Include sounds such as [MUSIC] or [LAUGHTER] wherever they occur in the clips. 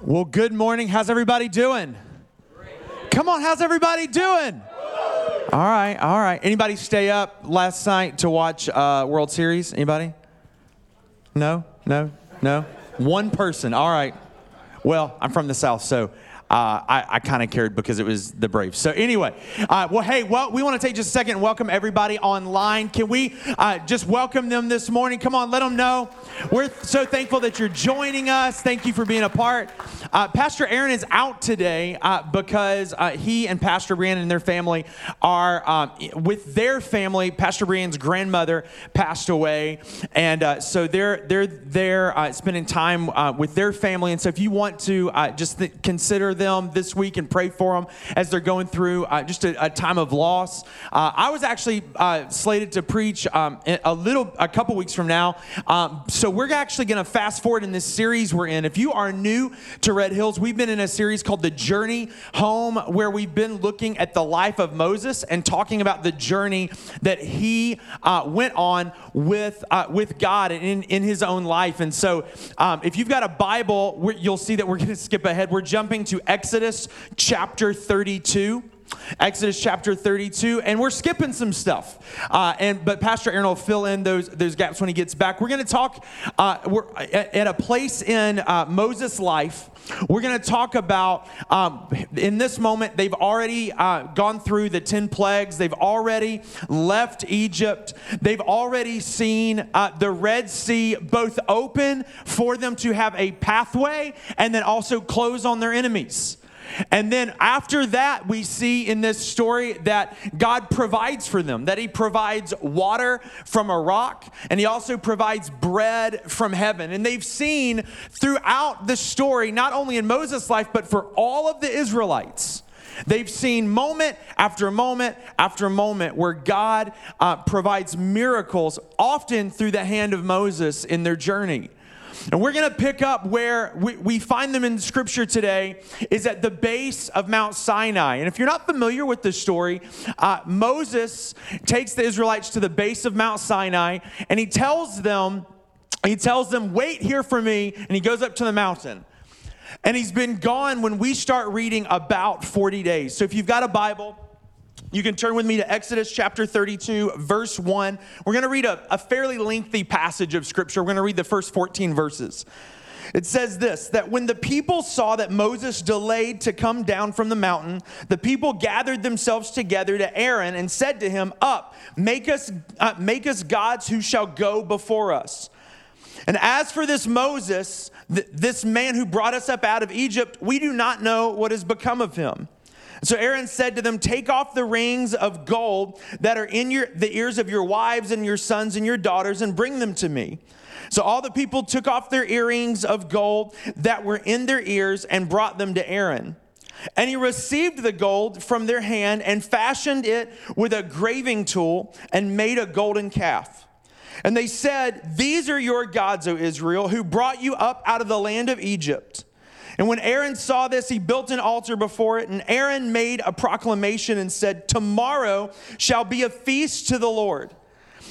Well, good morning. How's everybody doing? Come on, how's everybody doing? All right, all right. Anybody stay up last night to watch uh, World Series? Anybody? No, no, no. One person. All right. Well, I'm from the South, so uh, I, I kind of cared because it was the Braves. So anyway, uh, well, hey, well, we want to take just a second and welcome everybody online. Can we uh, just welcome them this morning? Come on, let them know. We're so thankful that you're joining us. Thank you for being a part. Uh, Pastor Aaron is out today uh, because uh, he and Pastor Brian and their family are um, with their family. Pastor Brian's grandmother passed away, and so they're they're there spending time with their family. And so if you want to just th- consider them this week and pray for them as they're going through uh, just a, a, time of loss. Uh, I was actually uh, slated to preach um, a little, a couple weeks from now. Um, so we're actually going to fast forward in this series we're in. If you are new to Red Hills, we've been in a series called The Journey Home, where we've been looking at the life of Moses and talking about the journey that he uh, went on with uh, with God in in his own life. And so, um, if you've got a Bible, you'll see that we're going to skip ahead. We're jumping to Exodus chapter 32. Exodus chapter 32, and we're skipping some stuff. Uh, and but Pastor Aaron will fill in those those gaps when he gets back. We're going to talk. Uh, we're at, at, a place in uh, Moses' life. We're going to talk about um, in this moment. They've already uh, gone through the ten plagues. They've already left Egypt. They've already seen uh, the Red Sea both open for them to have a pathway, and then also close on their enemies. And then after that, we see in this story that God provides for them, that He provides water from a rock, and He also provides bread from heaven. And they've seen throughout the story, not only in Moses' life, but for all of the Israelites. They've seen moment after moment after moment where God uh, provides miracles, often through the hand of Moses in their journey. And we're going to pick up where we, we find them in scripture today is at the base of Mount Sinai. And if you're not familiar with this story, uh, Moses takes the Israelites to the base of Mount Sinai and he tells them, he tells them, wait here for me. And he goes up to the mountain. And he's been gone when we start reading about 40 days. So if you've got a Bible, you can turn with me to Exodus chapter 32, verse 1. We're going to read a, a fairly lengthy passage of scripture. We're going to read the first 14 verses. It says this that when the people saw that Moses delayed to come down from the mountain, the people gathered themselves together to Aaron and said to him, Up, make us, uh, make us gods who shall go before us. And as for this Moses, th- this man who brought us up out of Egypt, we do not know what has become of him. So Aaron said to them, Take off the rings of gold that are in your, the ears of your wives and your sons and your daughters and bring them to me. So all the people took off their earrings of gold that were in their ears and brought them to Aaron. And he received the gold from their hand and fashioned it with a graving tool and made a golden calf. And they said, These are your gods, O Israel, who brought you up out of the land of Egypt. And when Aaron saw this, he built an altar before it, and Aaron made a proclamation and said, Tomorrow shall be a feast to the Lord.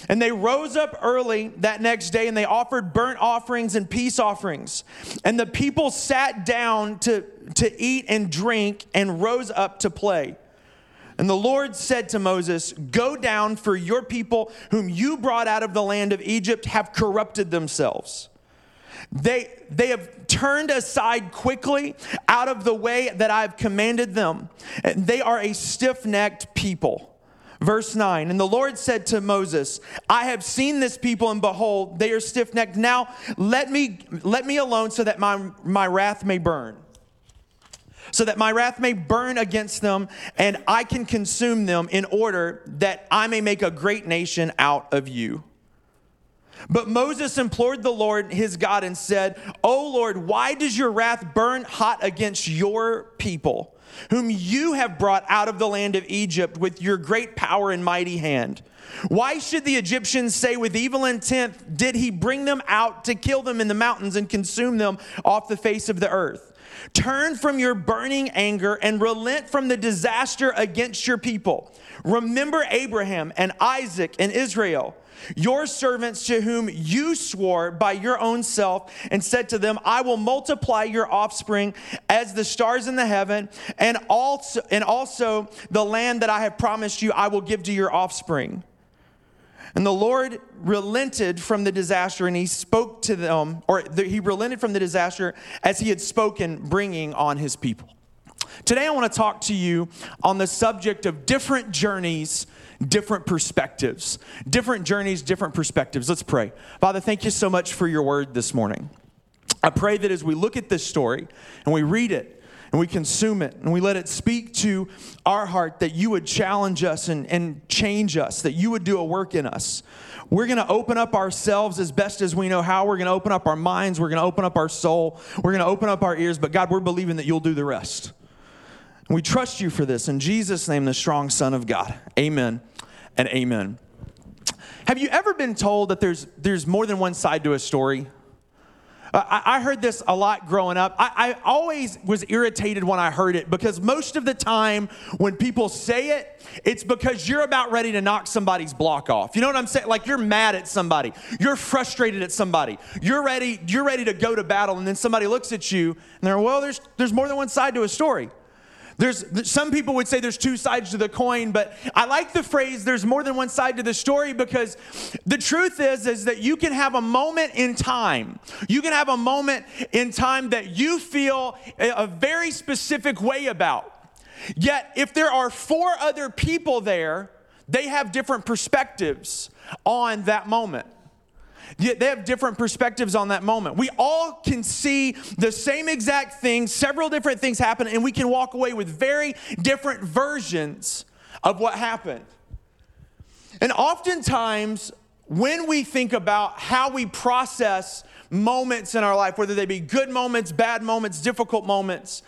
And they rose up early that next day and they offered burnt offerings and peace offerings. And the people sat down to, to eat and drink and rose up to play. And the Lord said to Moses, Go down, for your people, whom you brought out of the land of Egypt, have corrupted themselves. They, they have turned aside quickly out of the way that I've commanded them. They are a stiff necked people. Verse 9, and the Lord said to Moses, I have seen this people, and behold, they are stiff necked. Now let me, let me alone so that my, my wrath may burn. So that my wrath may burn against them, and I can consume them in order that I may make a great nation out of you. But Moses implored the Lord his God and said, O Lord, why does your wrath burn hot against your people, whom you have brought out of the land of Egypt with your great power and mighty hand? Why should the Egyptians say with evil intent, did he bring them out to kill them in the mountains and consume them off the face of the earth? Turn from your burning anger and relent from the disaster against your people. Remember Abraham and Isaac and Israel your servants to whom you swore by your own self and said to them, I will multiply your offspring as the stars in the heaven, and also, and also the land that I have promised you, I will give to your offspring. And the Lord relented from the disaster and he spoke to them, or he relented from the disaster as he had spoken, bringing on his people. Today, I want to talk to you on the subject of different journeys different perspectives. Different journeys, different perspectives. Let's pray. Father, thank you so much for your word this morning. I pray that as we look at this story and we read it and we consume it and we let it speak to our heart, that you would challenge us and, and change us, that you would do a work in us. We're going to open up ourselves as best as we know how. We're going to open up our minds. We're going to open up our soul. We're going to open up our ears. But God, we're believing that you'll do the rest. And we trust you for this. In Jesus' name, the strong Son of God. Amen and amen. Have you ever been told that there's, there's more than one side to a story? Uh, I, heard this a lot growing up. I, I always was irritated when I heard it because most of the time when people say it, it's because you're about ready to knock somebody's block off. You know what I'm saying? Like you're mad at somebody. You're frustrated at somebody. You're ready, you're ready to go to battle, and then somebody looks at you and they're, well, there's, there's more than one side to a story. There's some people would say there's two sides to the coin, but I like the phrase there's more than one side to the story because the truth is is that you can have a moment in time. You can have a moment in time that you feel a very specific way about. Yet if there are four other people there, they have different perspectives on that moment. They have different perspectives on that moment. We all can see the same exact thing, several different things happen, and we can walk away with very different versions of what happened. And oftentimes, when we think about how we process moments in our life, whether they be good moments, bad moments, difficult moments,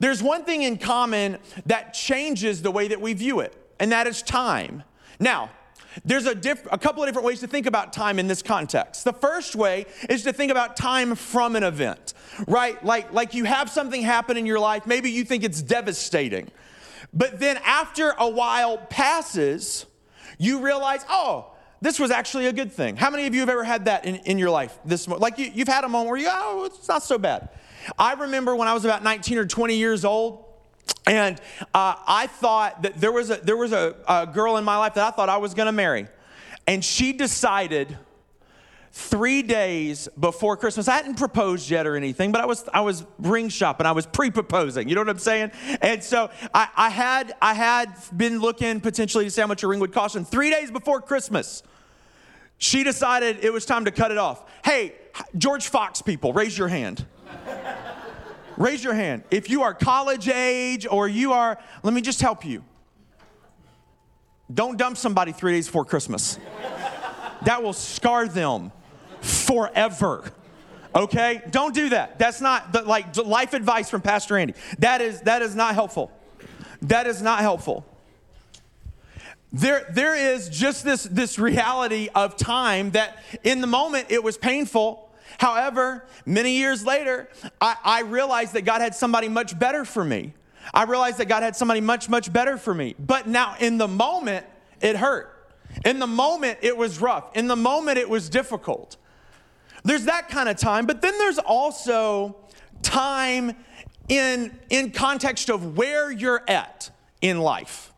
there's one thing in common that changes the way that we view it, and that is time. Now, there's a, diff- a couple of different ways to think about time in this context. The first way is to think about time from an event, right? Like, like you have something happen in your life, maybe you think it's devastating. But then after a while passes, you realize, oh, this was actually a good thing. How many of you have ever had that in, in your life? This moment? like you, you've had a moment where you, oh, it's not so bad. I remember when I was about 19 or 20 years old, and uh, I thought that there was, a, there was a, a girl in my life that I thought I was going to marry. And she decided three days before Christmas. I hadn't proposed yet or anything, but I was I was ring shopping. I was pre-proposing. You know what I'm saying? And so I, I had I had been looking potentially to see how much a ring would cost. And three days before Christmas, she decided it was time to cut it off. Hey, George Fox people, raise your hand. Raise your hand. If you are college age or you are, let me just help you. Don't dump somebody three days before Christmas. That will scar them forever. Okay? Don't do that. That's not the, like life advice from Pastor Andy. That is that is not helpful. That is not helpful. There, there is just this, this reality of time that in the moment it was painful However, many years later, I, I realized that God had somebody much better for me. I realized that God had somebody much, much better for me. But now, in the moment, it hurt. In the moment, it was rough. In the moment, it was difficult. There's that kind of time, but then there's also time in, in context of where you're at in life.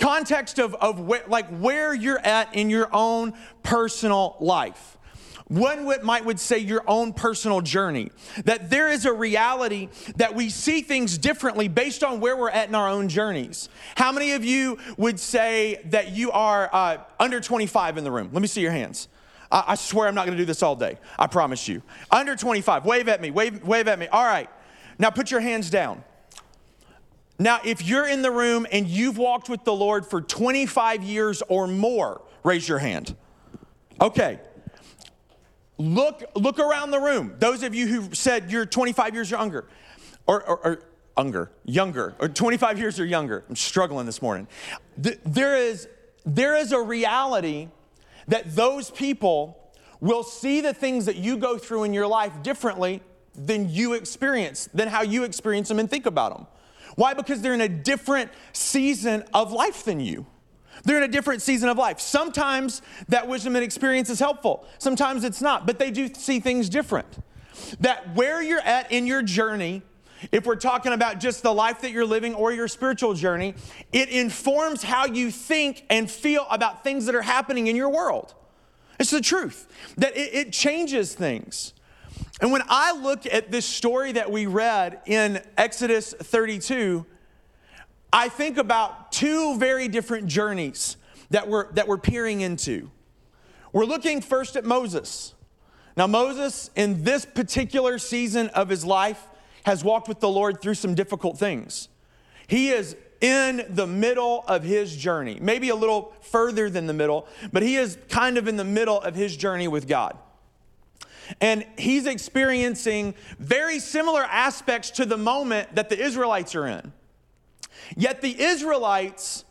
Context of, of where, like where you're at in your own personal life one might would say your own personal journey. That there is a reality that we see things differently based on where we're at in our own journeys. How many of you would say that you are uh, under 25 in the room? Let me see your hands. I, I swear i'm not going to do this all day. I promise you. Under 25 wave at me. Wave, wave at me. All right. Now put your hands down. Now if you're in the room and you've walked with the lord for 25 years or more raise your hand. Okay Look, look around the room. Those of you who said you're 25 years younger, or, or, or younger, younger, or 25 years or younger. I'm struggling this morning. There is there is a reality that those people will see the things that you go through in your life differently than you experience, than how you experience them and think about them. Why? Because they're in a different season of life than you. They're in a different season of life. Sometimes that wisdom and experience is helpful, sometimes it's not, but they do see things different. That where you're at in your journey, if we're talking about just the life that you're living or your spiritual journey, it informs how you think and feel about things that are happening in your world. It's the truth that it, it changes things. And when I look at this story that we read in Exodus 32, I think about two very different journeys that we're, that we're peering into. We're looking first at Moses. Now, Moses, in this particular season of his life, has walked with the Lord through some difficult things. He is in the middle of his journey, maybe a little further than the middle, but he is kind of in the middle of his journey with God. And he's experiencing very similar aspects to the moment that the Israelites are in. Yet the Israelites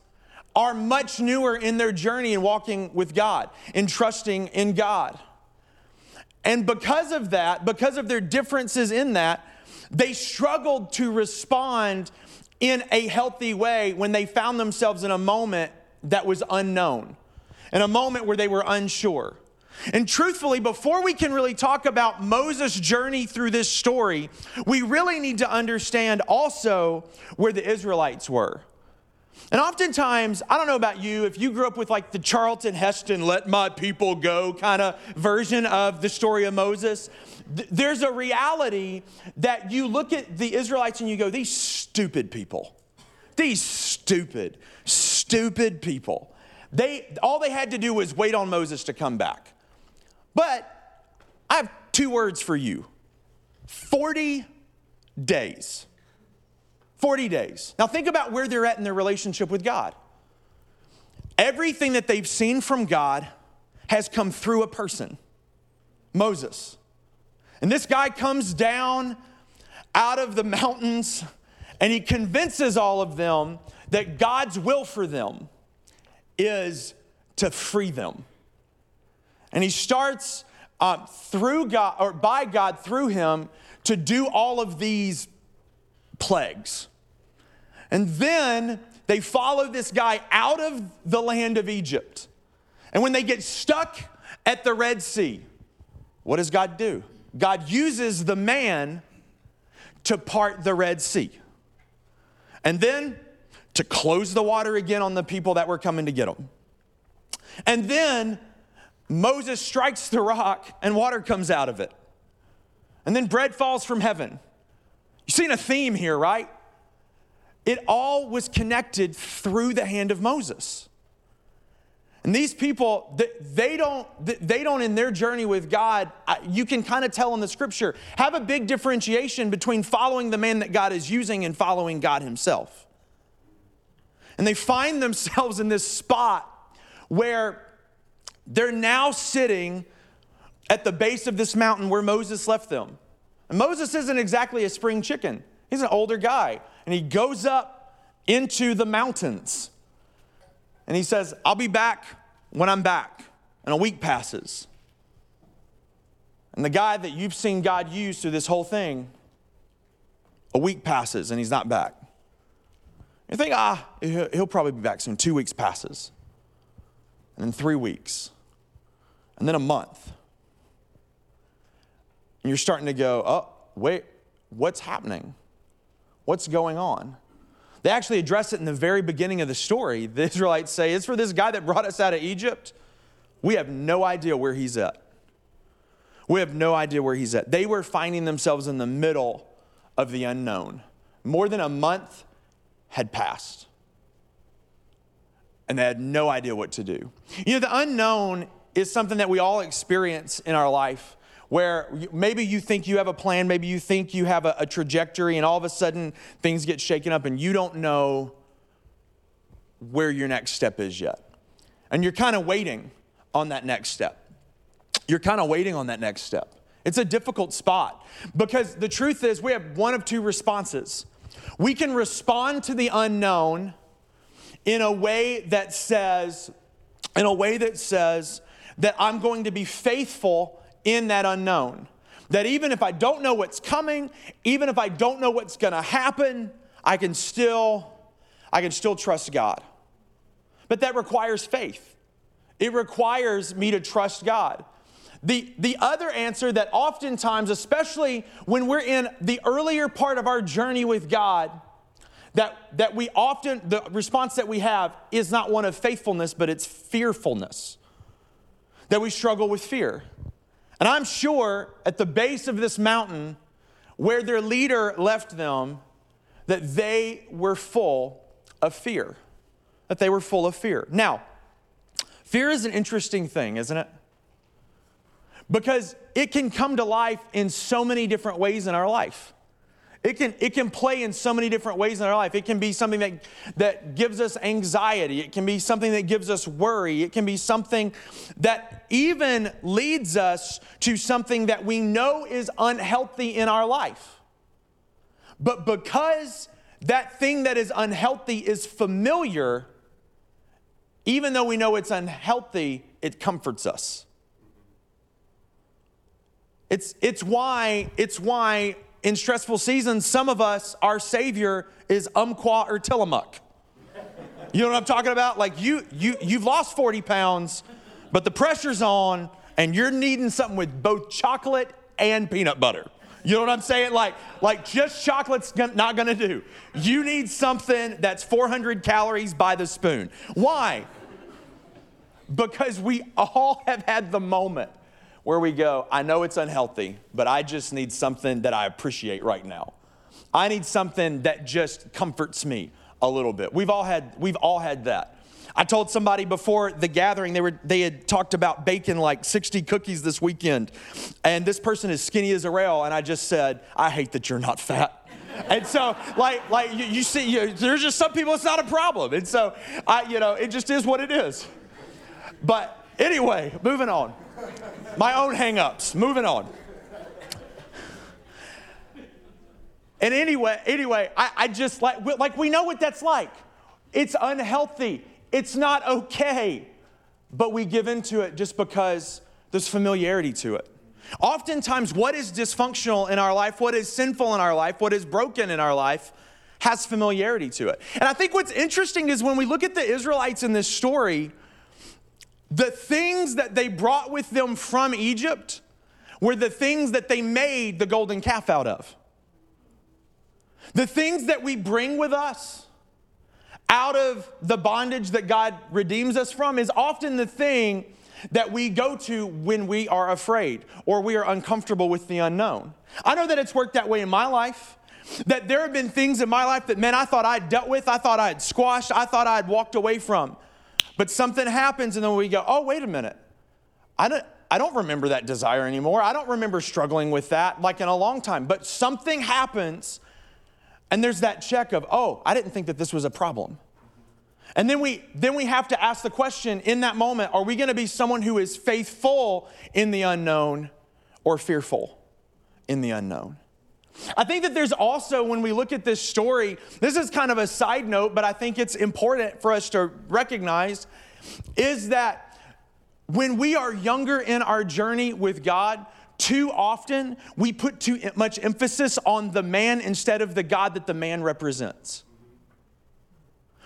are much newer in their journey in walking with God, in trusting in God. And because of that, because of their differences in that, they struggled to respond in a healthy way when they found themselves in a moment that was unknown, in a moment where they were unsure. And truthfully, before we can really talk about Moses' journey through this story, we really need to understand also where the Israelites were. And oftentimes, I don't know about you, if you grew up with like the Charlton Heston, let my people go kind of version of the story of Moses, th- there's a reality that you look at the Israelites and you go, these stupid people, these stupid, stupid people. They, all they had to do was wait on Moses to come back. But I have two words for you 40 days. 40 days. Now, think about where they're at in their relationship with God. Everything that they've seen from God has come through a person, Moses. And this guy comes down out of the mountains and he convinces all of them that God's will for them is to free them. And he starts uh, through God, or by God through him, to do all of these plagues. And then they follow this guy out of the land of Egypt. And when they get stuck at the Red Sea, what does God do? God uses the man to part the Red Sea. And then to close the water again on the people that were coming to get them. And then Moses strikes the rock and water comes out of it. And then bread falls from heaven. You've seen a theme here, right? It all was connected through the hand of Moses. And these people, they don't, they don't in their journey with God, you can kind of tell in the scripture, have a big differentiation between following the man that God is using and following God himself. And they find themselves in this spot where they're now sitting at the base of this mountain where Moses left them. And Moses isn't exactly a spring chicken, he's an older guy. And he goes up into the mountains. And he says, I'll be back when I'm back. And a week passes. And the guy that you've seen God use through this whole thing, a week passes and he's not back. You think, ah, he'll probably be back soon. Two weeks passes. And then three weeks and then a month. And you're starting to go, oh, wait, what's happening? What's going on? They actually address it in the very beginning of the story. [LAUGHS] The Israelites say, It's for this guy that brought us out of Egypt. We have no idea where he's at. We have no idea where he's at. They were finding themselves in the middle of the unknown. More than a month had passed, and they had no idea what to do. You know, the unknown is something that we all experience in our life where maybe you think you have a plan, maybe you think you have a, a, trajectory, and all of a sudden things get shaken up and you don't know where your next step is yet. And you're kind of waiting on that next step. You're kind of waiting on that next step. It's a difficult spot because the truth is, we have one of two responses. We can respond to the unknown in a way that says, in a way that says that I'm going to be faithful in that unknown. That even if I don't know what's coming, even if I don't know what's going to happen, I can still I can still trust God. But that requires faith. It requires me to trust God. The, the other answer that oftentimes, especially when we're in the earlier part of our journey with God, that, that we often, the response that we have is not one of faithfulness, but it's fearfulness. That we struggle with fear. And I'm sure at the base of this mountain, where their leader left them, that they were full of fear. That they were full of fear. Now, fear is an interesting thing, isn't it? Because it can come to life in so many different ways in our life. It can, it can play in so many different ways in our life. It can be something that, that gives us anxiety. It can be something that gives us worry. It can be something that even leads us to something that we know is unhealthy in our life. But because that thing that is unhealthy is familiar, even though we know it's unhealthy, it comforts us. It's, it's why, it's why in stressful seasons, some of us, our Savior is Umpqua or Tillamook. You know what I'm talking about? Like you, you, you've lost 40 pounds, but the pressure's on, and you're needing something with both chocolate and peanut butter. You know what I'm saying? Like, like just chocolate's not gonna do. You need something that's 400 calories by the spoon. Why? Because we all have had the moment where we go, I know it's unhealthy, but I just need something that I appreciate right now. I need something that just comforts me a little bit. We've all had, we've all had that. I told somebody before the gathering, they, were, they had talked about baking like 60 cookies this weekend. And this person is skinny as a rail. And I just said, I hate that you're not fat. [LAUGHS] and so, like, like you, you see, you, there's just some people it's not a problem. And so, I, you know, it just is what it is. But anyway, moving on. My own hangups. Moving on. And anyway, anyway, I, I just like like we know what that's like. It's unhealthy. It's not okay. But we give into it just because there's familiarity to it. Oftentimes, what is dysfunctional in our life, what is sinful in our life, what is broken in our life, has familiarity to it. And I think what's interesting is when we look at the Israelites in this story, the things that they brought with them from Egypt were the things that they made the golden calf out of. The things that we bring with us out of the bondage that God redeems us from is often the thing that we go to when we are afraid or we are uncomfortable with the unknown. I know that it's worked that way in my life. That there have been things in my life that, man, I thought I'd dealt with, I thought I'd squashed, I thought I'd walked away from. But something happens, and then we go, oh, wait a minute. I don't, I don't remember that desire anymore. I don't remember struggling with that like in a long time. But something happens, and there's that check of, oh, I didn't think that this was a problem. And then we, then we have to ask the question in that moment are we going to be someone who is faithful in the unknown or fearful in the unknown? I think that there's also, when we look at this story, this is kind of a side note, but I think it's important for us to recognize is that when we are younger in our journey with God, too often we put too much emphasis on the man instead of the God that the man represents.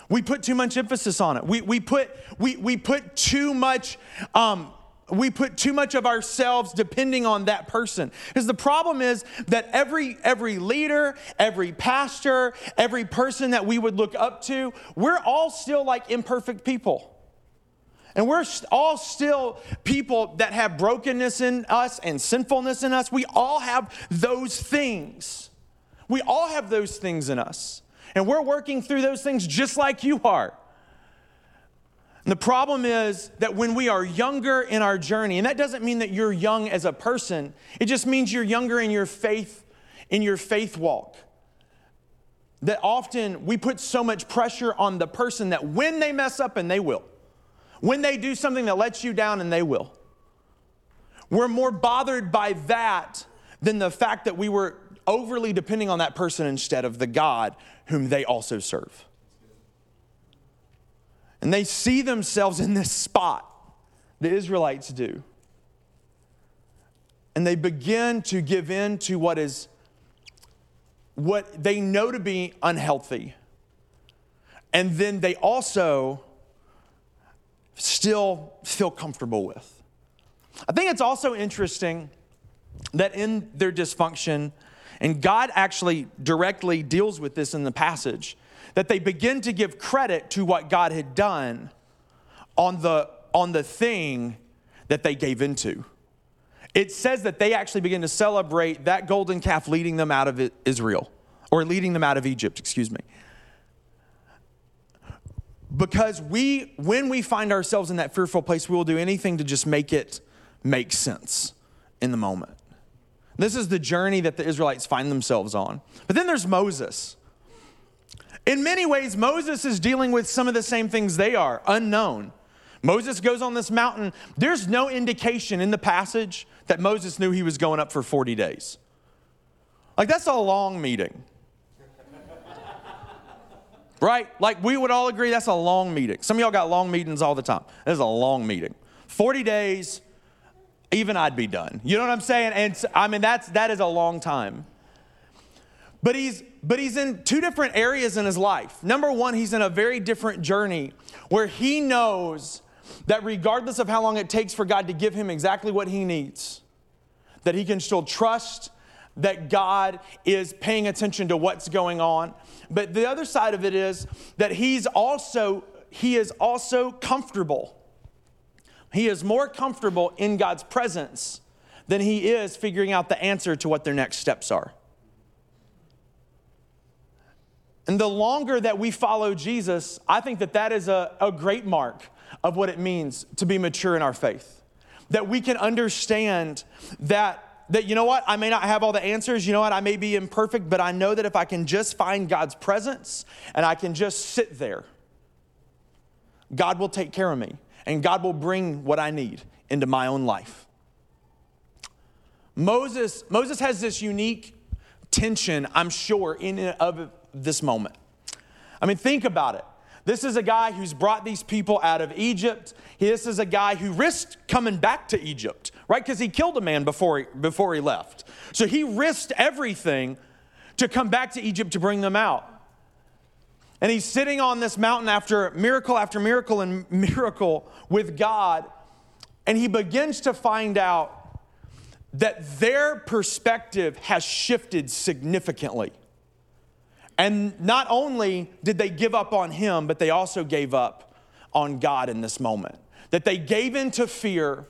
We put too much emphasis on it. We, we, put, we, we put too much um, we put too much of ourselves depending on that person. Because the problem is that every every leader every pastor every person that we would look up to we're all still like imperfect people. And we're all still people that have brokenness in us and sinfulness in us. We all have those things. We all have those things in us. And we're working through those things just like you are and the problem is that when we are younger in our journey, and that doesn't mean that you're young as a person, it just means you're younger in your faith, in your faith walk. That often we put so much pressure on the person that when they mess up, and they will, when they do something that lets you down, and they will, we're more bothered by that than the fact that we were overly depending on that person instead of the God whom they also serve. And they see themselves in this spot, the Israelites do. And they begin to give in to what is what they know to be unhealthy. And then they also still feel comfortable with. I think it's also interesting that in their dysfunction, and God actually directly deals with this in the passage, that they begin to give credit to what God had done on the, on the thing that they gave into. It says that they actually begin to celebrate that golden calf leading them out of Israel, or leading them out of Egypt, excuse me. Because we, when we find ourselves in that fearful place, we will do anything to just make it make sense in the moment. This is the journey that the Israelites find themselves on. But then there's Moses. In many ways, Moses is dealing with some of the same things they are, unknown. Moses goes on this mountain. There's no indication in the passage that Moses knew he was going up for 40 days. Like, that's a long meeting. right? Like, we would all agree that's a long meeting. Some of y'all got long meetings all the time. This is a long meeting. 40 days, even I'd be done. You know what I'm saying? And I mean, that's, that is a long time. But he's, but he's in two different areas in his life. Number one, he's in a very different journey where he knows that regardless of how long it takes for God to give him exactly what he needs, that he can still trust that God is paying attention to what's going on. But the other side of it is that he's also he is also comfortable he is more comfortable in God's presence than he is figuring out the answer to what their next steps are. And the longer that we follow Jesus, I think that that is a, a great mark of what it means to be mature in our faith. That we can understand that, that, you know what, I may not have all the answers, you know what, I may be imperfect, but I know that if I can just find God's presence and I can just sit there, God will take care of me and God will bring what I need into my own life. Moses, Moses has this unique tension, I'm sure, in of this moment. I mean, think about it. This is a guy who's brought these people out of Egypt. This is a guy who risked coming back to Egypt, right? Because he killed a man before he, before he left. So he risked everything to come back to Egypt to bring them out. And he's sitting on this mountain after miracle after miracle and [LAUGHS] miracle with God. And he begins to find out that their perspective has shifted significantly. And not only did they give up on him, but they also gave up on God in this moment. That they gave in to fear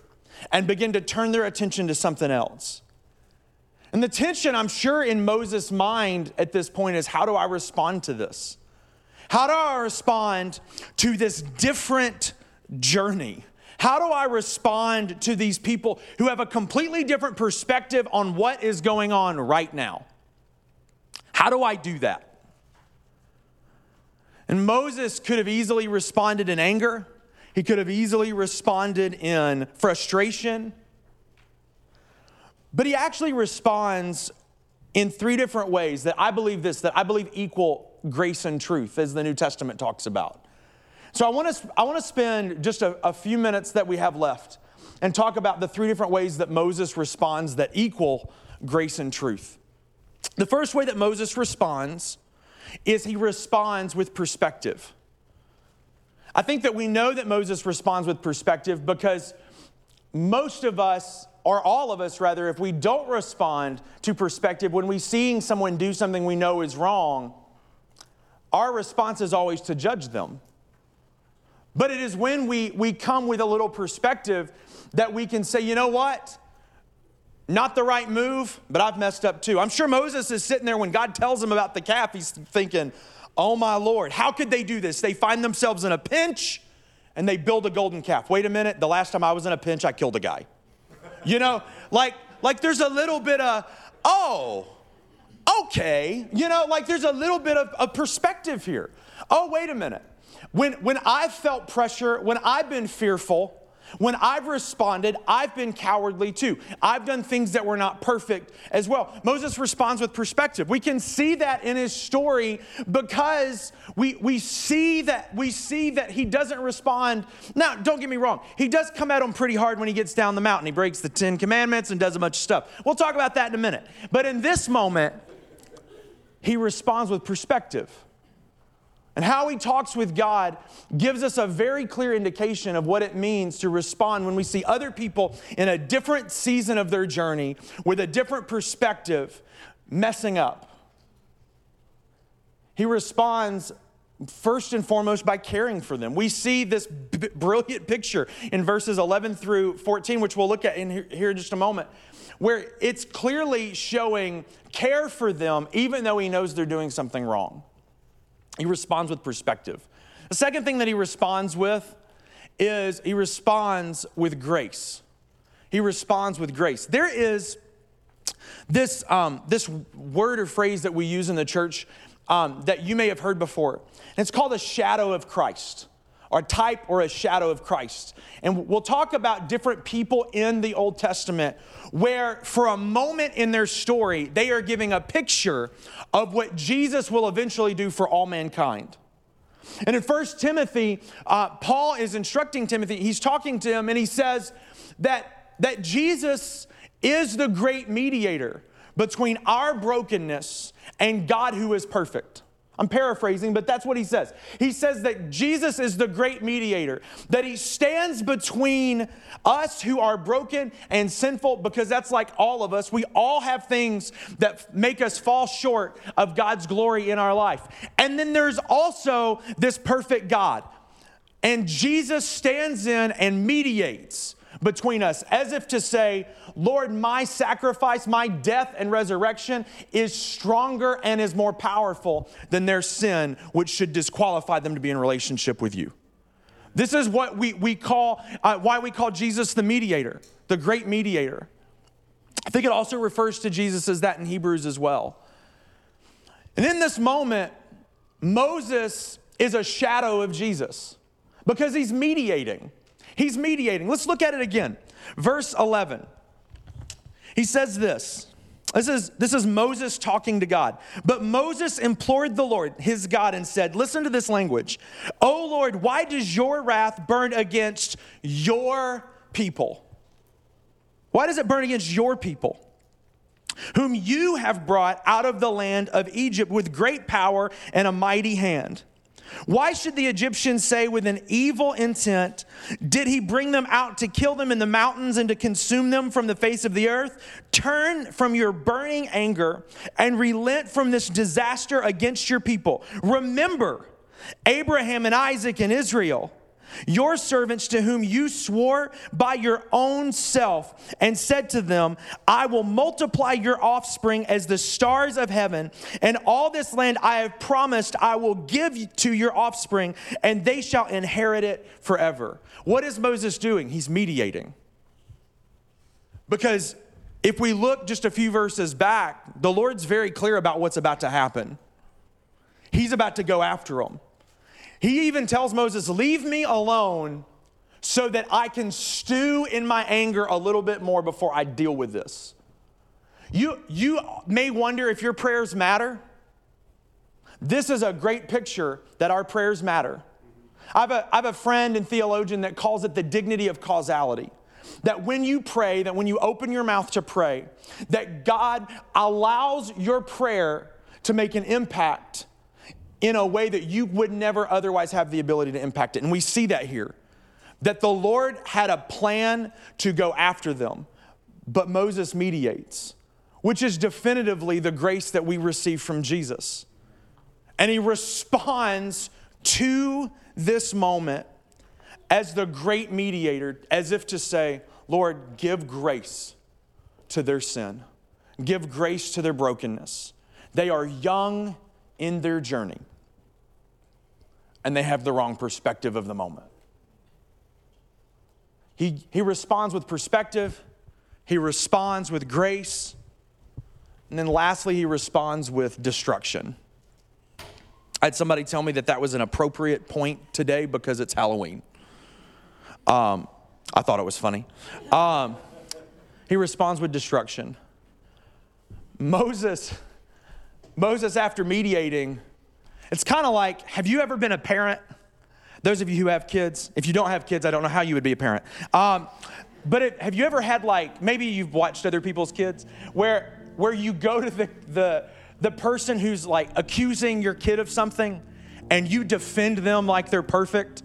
and began to turn their attention to something else. And the tension, I'm sure, in Moses' mind at this point is how do I respond to this? How do I respond to this different journey? How do I respond to these people who have a completely different perspective on what is going on right now? How do I do that? And Moses could have easily responded in anger. He could have easily responded in frustration. But he actually responds in three different ways that I believe this, that I believe equal grace and truth, as the New Testament talks about. So I want to, I want to spend just a, a few minutes that we have left and talk about the three different ways that Moses responds that equal grace and truth. The first way that Moses responds is he responds with perspective. I think that we know that Moses responds with perspective because most of us, or all of us rather, if we don't respond to perspective when we're seeing someone do something we know is wrong, our response is always to judge them. But it is when we, we come with a little perspective that we can say, you know what? Not the right move, but I've messed up too. I'm sure Moses is sitting there when God tells him about the calf, he's thinking, oh my Lord, how could they do this? They find themselves in a pinch and they build a golden calf. Wait a minute, the last time I was in a pinch, I killed a guy. You know, like, like there's a little bit of, oh, okay, you know, like there's a little bit of, of perspective here. Oh, wait a minute. When, when I've felt pressure, when I've been fearful, When I've responded, I've been cowardly too. I've done things that were not perfect as well. Moses responds with perspective. We can see that in his story because we, we see that we see that he doesn't respond. Now, don't get me wrong, he does come at him pretty hard when he gets down the mountain. He breaks the Ten Commandments and does a bunch of stuff. We'll talk about that in a minute. But in this moment, he responds with perspective. And how he talks with God gives us a very clear indication of what it means to respond when we see other people in a different season of their journey with a different perspective messing up. He responds first and foremost by caring for them. We see this b- brilliant picture in verses 11 through 14, which we'll look at in here, here in just a moment, where it's clearly showing care for them even though he knows they're doing something wrong. He responds with perspective. The second thing that he responds with is he responds with grace. He responds with grace. There is this, um, this word or phrase that we use in the church um, that you may have heard before. And it's called a shadow of Christ, a type or a shadow of Christ. And we'll talk about different people in the Old Testament where, for a moment in their story, they are giving a picture of what Jesus will eventually do for all mankind. And in 1 Timothy, uh, Paul is instructing Timothy, he's talking to him, and he says that, that Jesus is the great mediator between our brokenness and God who is perfect. I'm paraphrasing, but that's what he says. He says that Jesus is the great mediator, that he stands between us who are broken and sinful, because that's like all of us. We all have things that make us fall short of God's glory in our life. And then there's also this perfect God. And Jesus stands in and mediates between us, as if to say, Lord, my sacrifice, my death and resurrection is stronger and is more powerful than their sin, which should disqualify them to be in relationship with you. This is what we, we call, uh, why we call Jesus the mediator, the great mediator. I think it also refers to Jesus as that in Hebrews as well. And in this moment, Moses is a shadow of Jesus because he's mediating. He's mediating. Let's look at it again. Verse 11. He says this. This is, this is Moses talking to God. But Moses implored the Lord, his God, and said, Listen to this language. Oh Lord, why does your wrath burn against your people? Why does it burn against your people? Whom you have brought out of the land of Egypt with great power and a mighty hand. Why should the Egyptians say with an evil intent, Did he bring them out to kill them in the mountains and to consume them from the face of the earth? Turn from your burning anger and relent from this disaster against your people. Remember Abraham and Isaac and Israel your servants to whom you swore by your own self and said to them, I will multiply your offspring as the stars of heaven, and all this land I have promised I will give to your offspring, and they shall inherit it forever. What is Moses doing? He's mediating. Because if we look just a few verses back, the Lord's very clear about what's about to happen. He's about to go after them. He even tells Moses, Leave me alone so that I can stew in my anger a little bit more before I deal with this. You, you may wonder if your prayers matter. This is a great picture that our prayers matter. I have, a, I have a friend and theologian that calls it the dignity of causality. That when you pray, that when you open your mouth to pray, that God allows your prayer to make an impact in a way that you would never otherwise have the ability to impact it. And we see that here that the Lord had a plan to go after them, but Moses mediates, which is definitively the grace that we receive from Jesus. And he responds to this moment as the great mediator, as if to say, Lord, give grace to their sin, give grace to their brokenness. They are young in their journey and they have the wrong perspective of the moment. He, he responds with perspective, he responds with grace, and then lastly, he responds with destruction. I had somebody tell me that that was an appropriate point today because it's Halloween. Um, I thought it was funny. Um, he responds with destruction. Moses, Moses, after mediating, it's kind of like have you ever been a parent? Those of you who have kids, if you don't have kids, I don't know how you would be a parent. Um, but have you ever had like maybe you've watched other people's kids where where you go to the the the person who's like accusing your kid of something and you defend them like they're perfect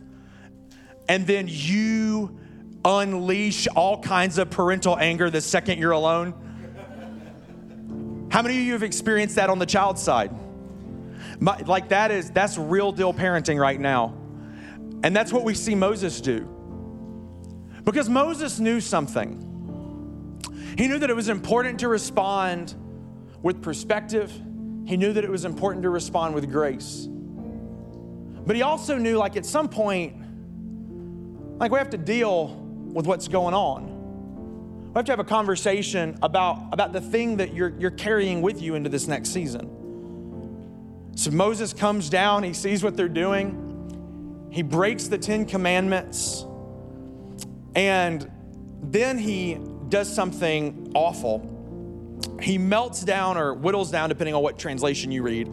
and then you unleash all kinds of parental anger the second you're alone? How many of you have experienced that on the child side? My, like that is that's real deal parenting right now. And that's what we see Moses do. Because Moses knew something. He knew that it was important to respond with perspective. He knew that it was important to respond with grace. But he also knew like at some point like we have to deal with what's going on. We have to have a conversation about, about the thing that you're, you're carrying with you into this next season. So Moses comes down, he sees what they're doing, he breaks the Ten Commandments, and then he does something awful. He melts down or whittles down, depending on what translation you read,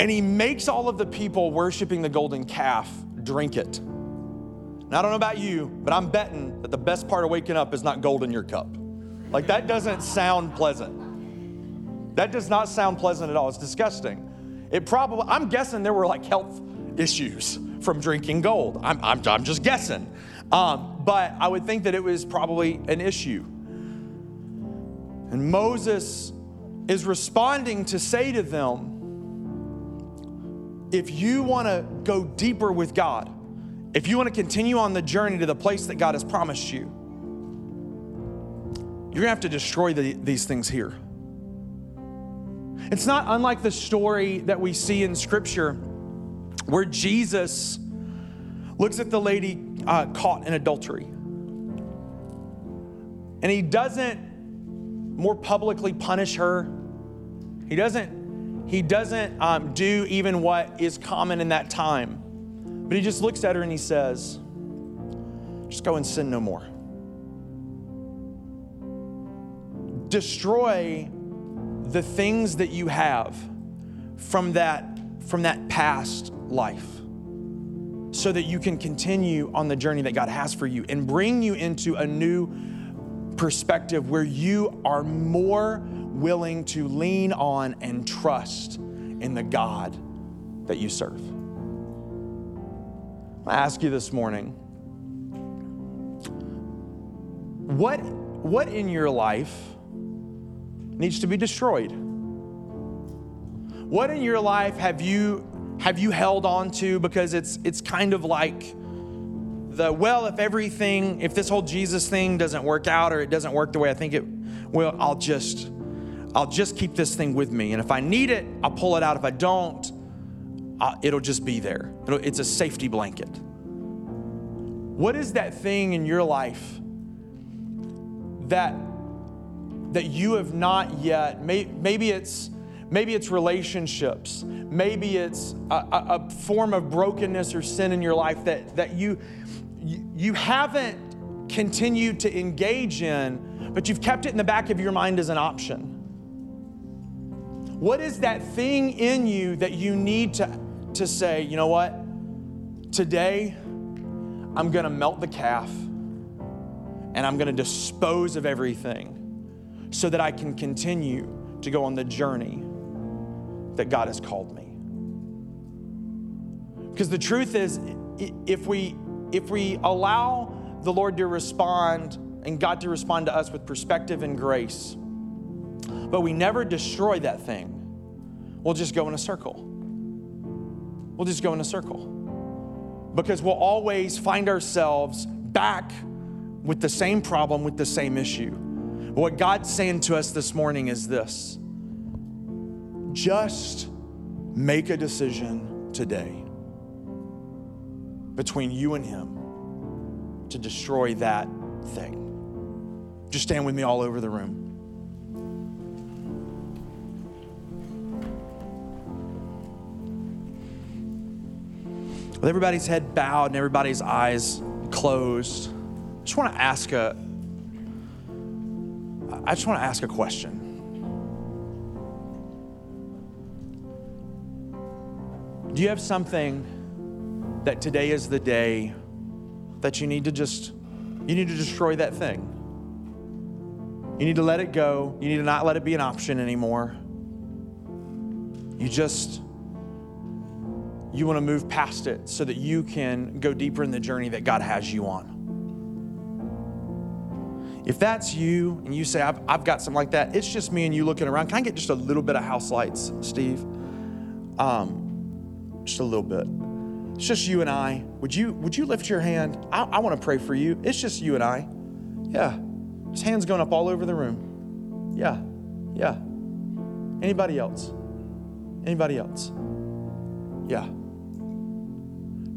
and he makes all of the people worshiping the golden calf drink it. Now, I don't know about you, but I'm betting that the best part of waking up is not gold in your cup. Like, that doesn't sound pleasant. That does not sound pleasant at all. It's disgusting. It probably, I'm guessing there were like health issues from drinking gold. I'm, I'm, I'm just guessing. Um, but I would think that it was probably an issue. And Moses is responding to say to them, if you want to go deeper with God, if you want to continue on the journey to the place that God has promised you, you're going to have to destroy the, these things here. It's not unlike the story that we see in Scripture where Jesus looks at the lady uh, caught in adultery. And he doesn't more publicly punish her. He doesn't, he doesn't um, do even what is common in that time. But he just looks at her and he says, Just go and sin no more. Destroy the things that you have from that, from that past life so that you can continue on the journey that God has for you and bring you into a new perspective where you are more willing to lean on and trust in the God that you serve. I ask you this morning what, what in your life needs to be destroyed? What in your life have you have you held on to because it's it's kind of like the well if everything if this whole Jesus thing doesn't work out or it doesn't work the way I think it will I'll just I'll just keep this thing with me and if I need it I'll pull it out if I don't uh, it'll just be there. It'll, it's a safety blanket. What is that thing in your life that that you have not yet? May, maybe it's maybe it's relationships. Maybe it's a, a, a form of brokenness or sin in your life that that you you haven't continued to engage in, but you've kept it in the back of your mind as an option. What is that thing in you that you need to to say, you know what? Today, I'm going to melt the calf and I'm going to dispose of everything so that I can continue to go on the journey that God has called me. Because the truth is, if we, if we allow the Lord to respond and God to respond to us with perspective and grace, but we never destroy that thing, we'll just go in a circle we'll just go in a circle because we'll always find ourselves back with the same problem, with the same issue. But what God's saying to us this morning is this just make a decision today between you and Him to destroy that thing. Just stand with me all over the room. with everybody's head bowed and everybody's eyes closed, I just want to ask a I just want to ask a question. Do you have something that today is the day that you need to just you need to destroy that thing? You need to let it go. You need to not let it be an option anymore. You just you want to move past it so that you can go deeper in the journey that God has you on. If that's you and you say, I've, I've got something like that, it's just me and you looking around. Can I get just a little bit of house lights, Steve? Um, just a little bit. It's just you and I. Would you would you lift your hand? I, I want to pray for you. It's just you and I. Yeah. His hands going up all over the room. Yeah. Yeah. Anybody else? Anybody else? Yeah.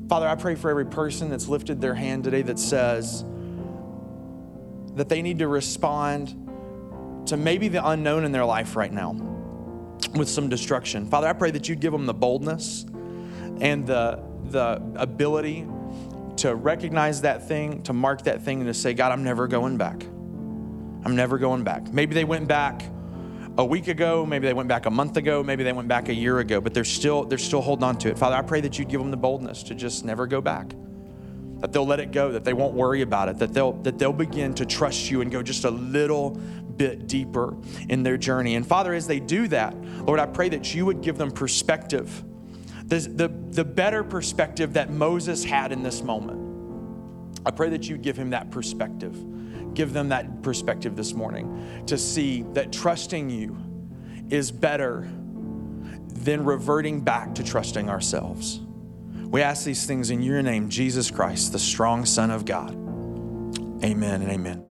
Father, I pray for every person that's lifted their hand today that says that they need to respond to maybe the unknown in their life right now with some destruction. Father, I pray that you'd give them the boldness and the, the ability to recognize that thing, to mark that thing, and to say, God, I'm never going back. I'm never going back. Maybe they went back a week ago, maybe they went back a month ago, maybe they went back a year ago, but they're still they're still holding on to it. Father, I pray that you'd give them the boldness to just never go back. That they'll let it go, that they won't worry about it, that they'll that they'll begin to trust you and go just a little bit deeper in their journey. And Father, as they do that, Lord, I pray that you would give them perspective. The, the, the better perspective that Moses had in this moment. I pray that you give him that perspective give them that perspective this morning to see that trusting you is better than reverting back to trusting ourselves. We ask these things in your name, Jesus Christ, the strong Son of God. Amen and amen.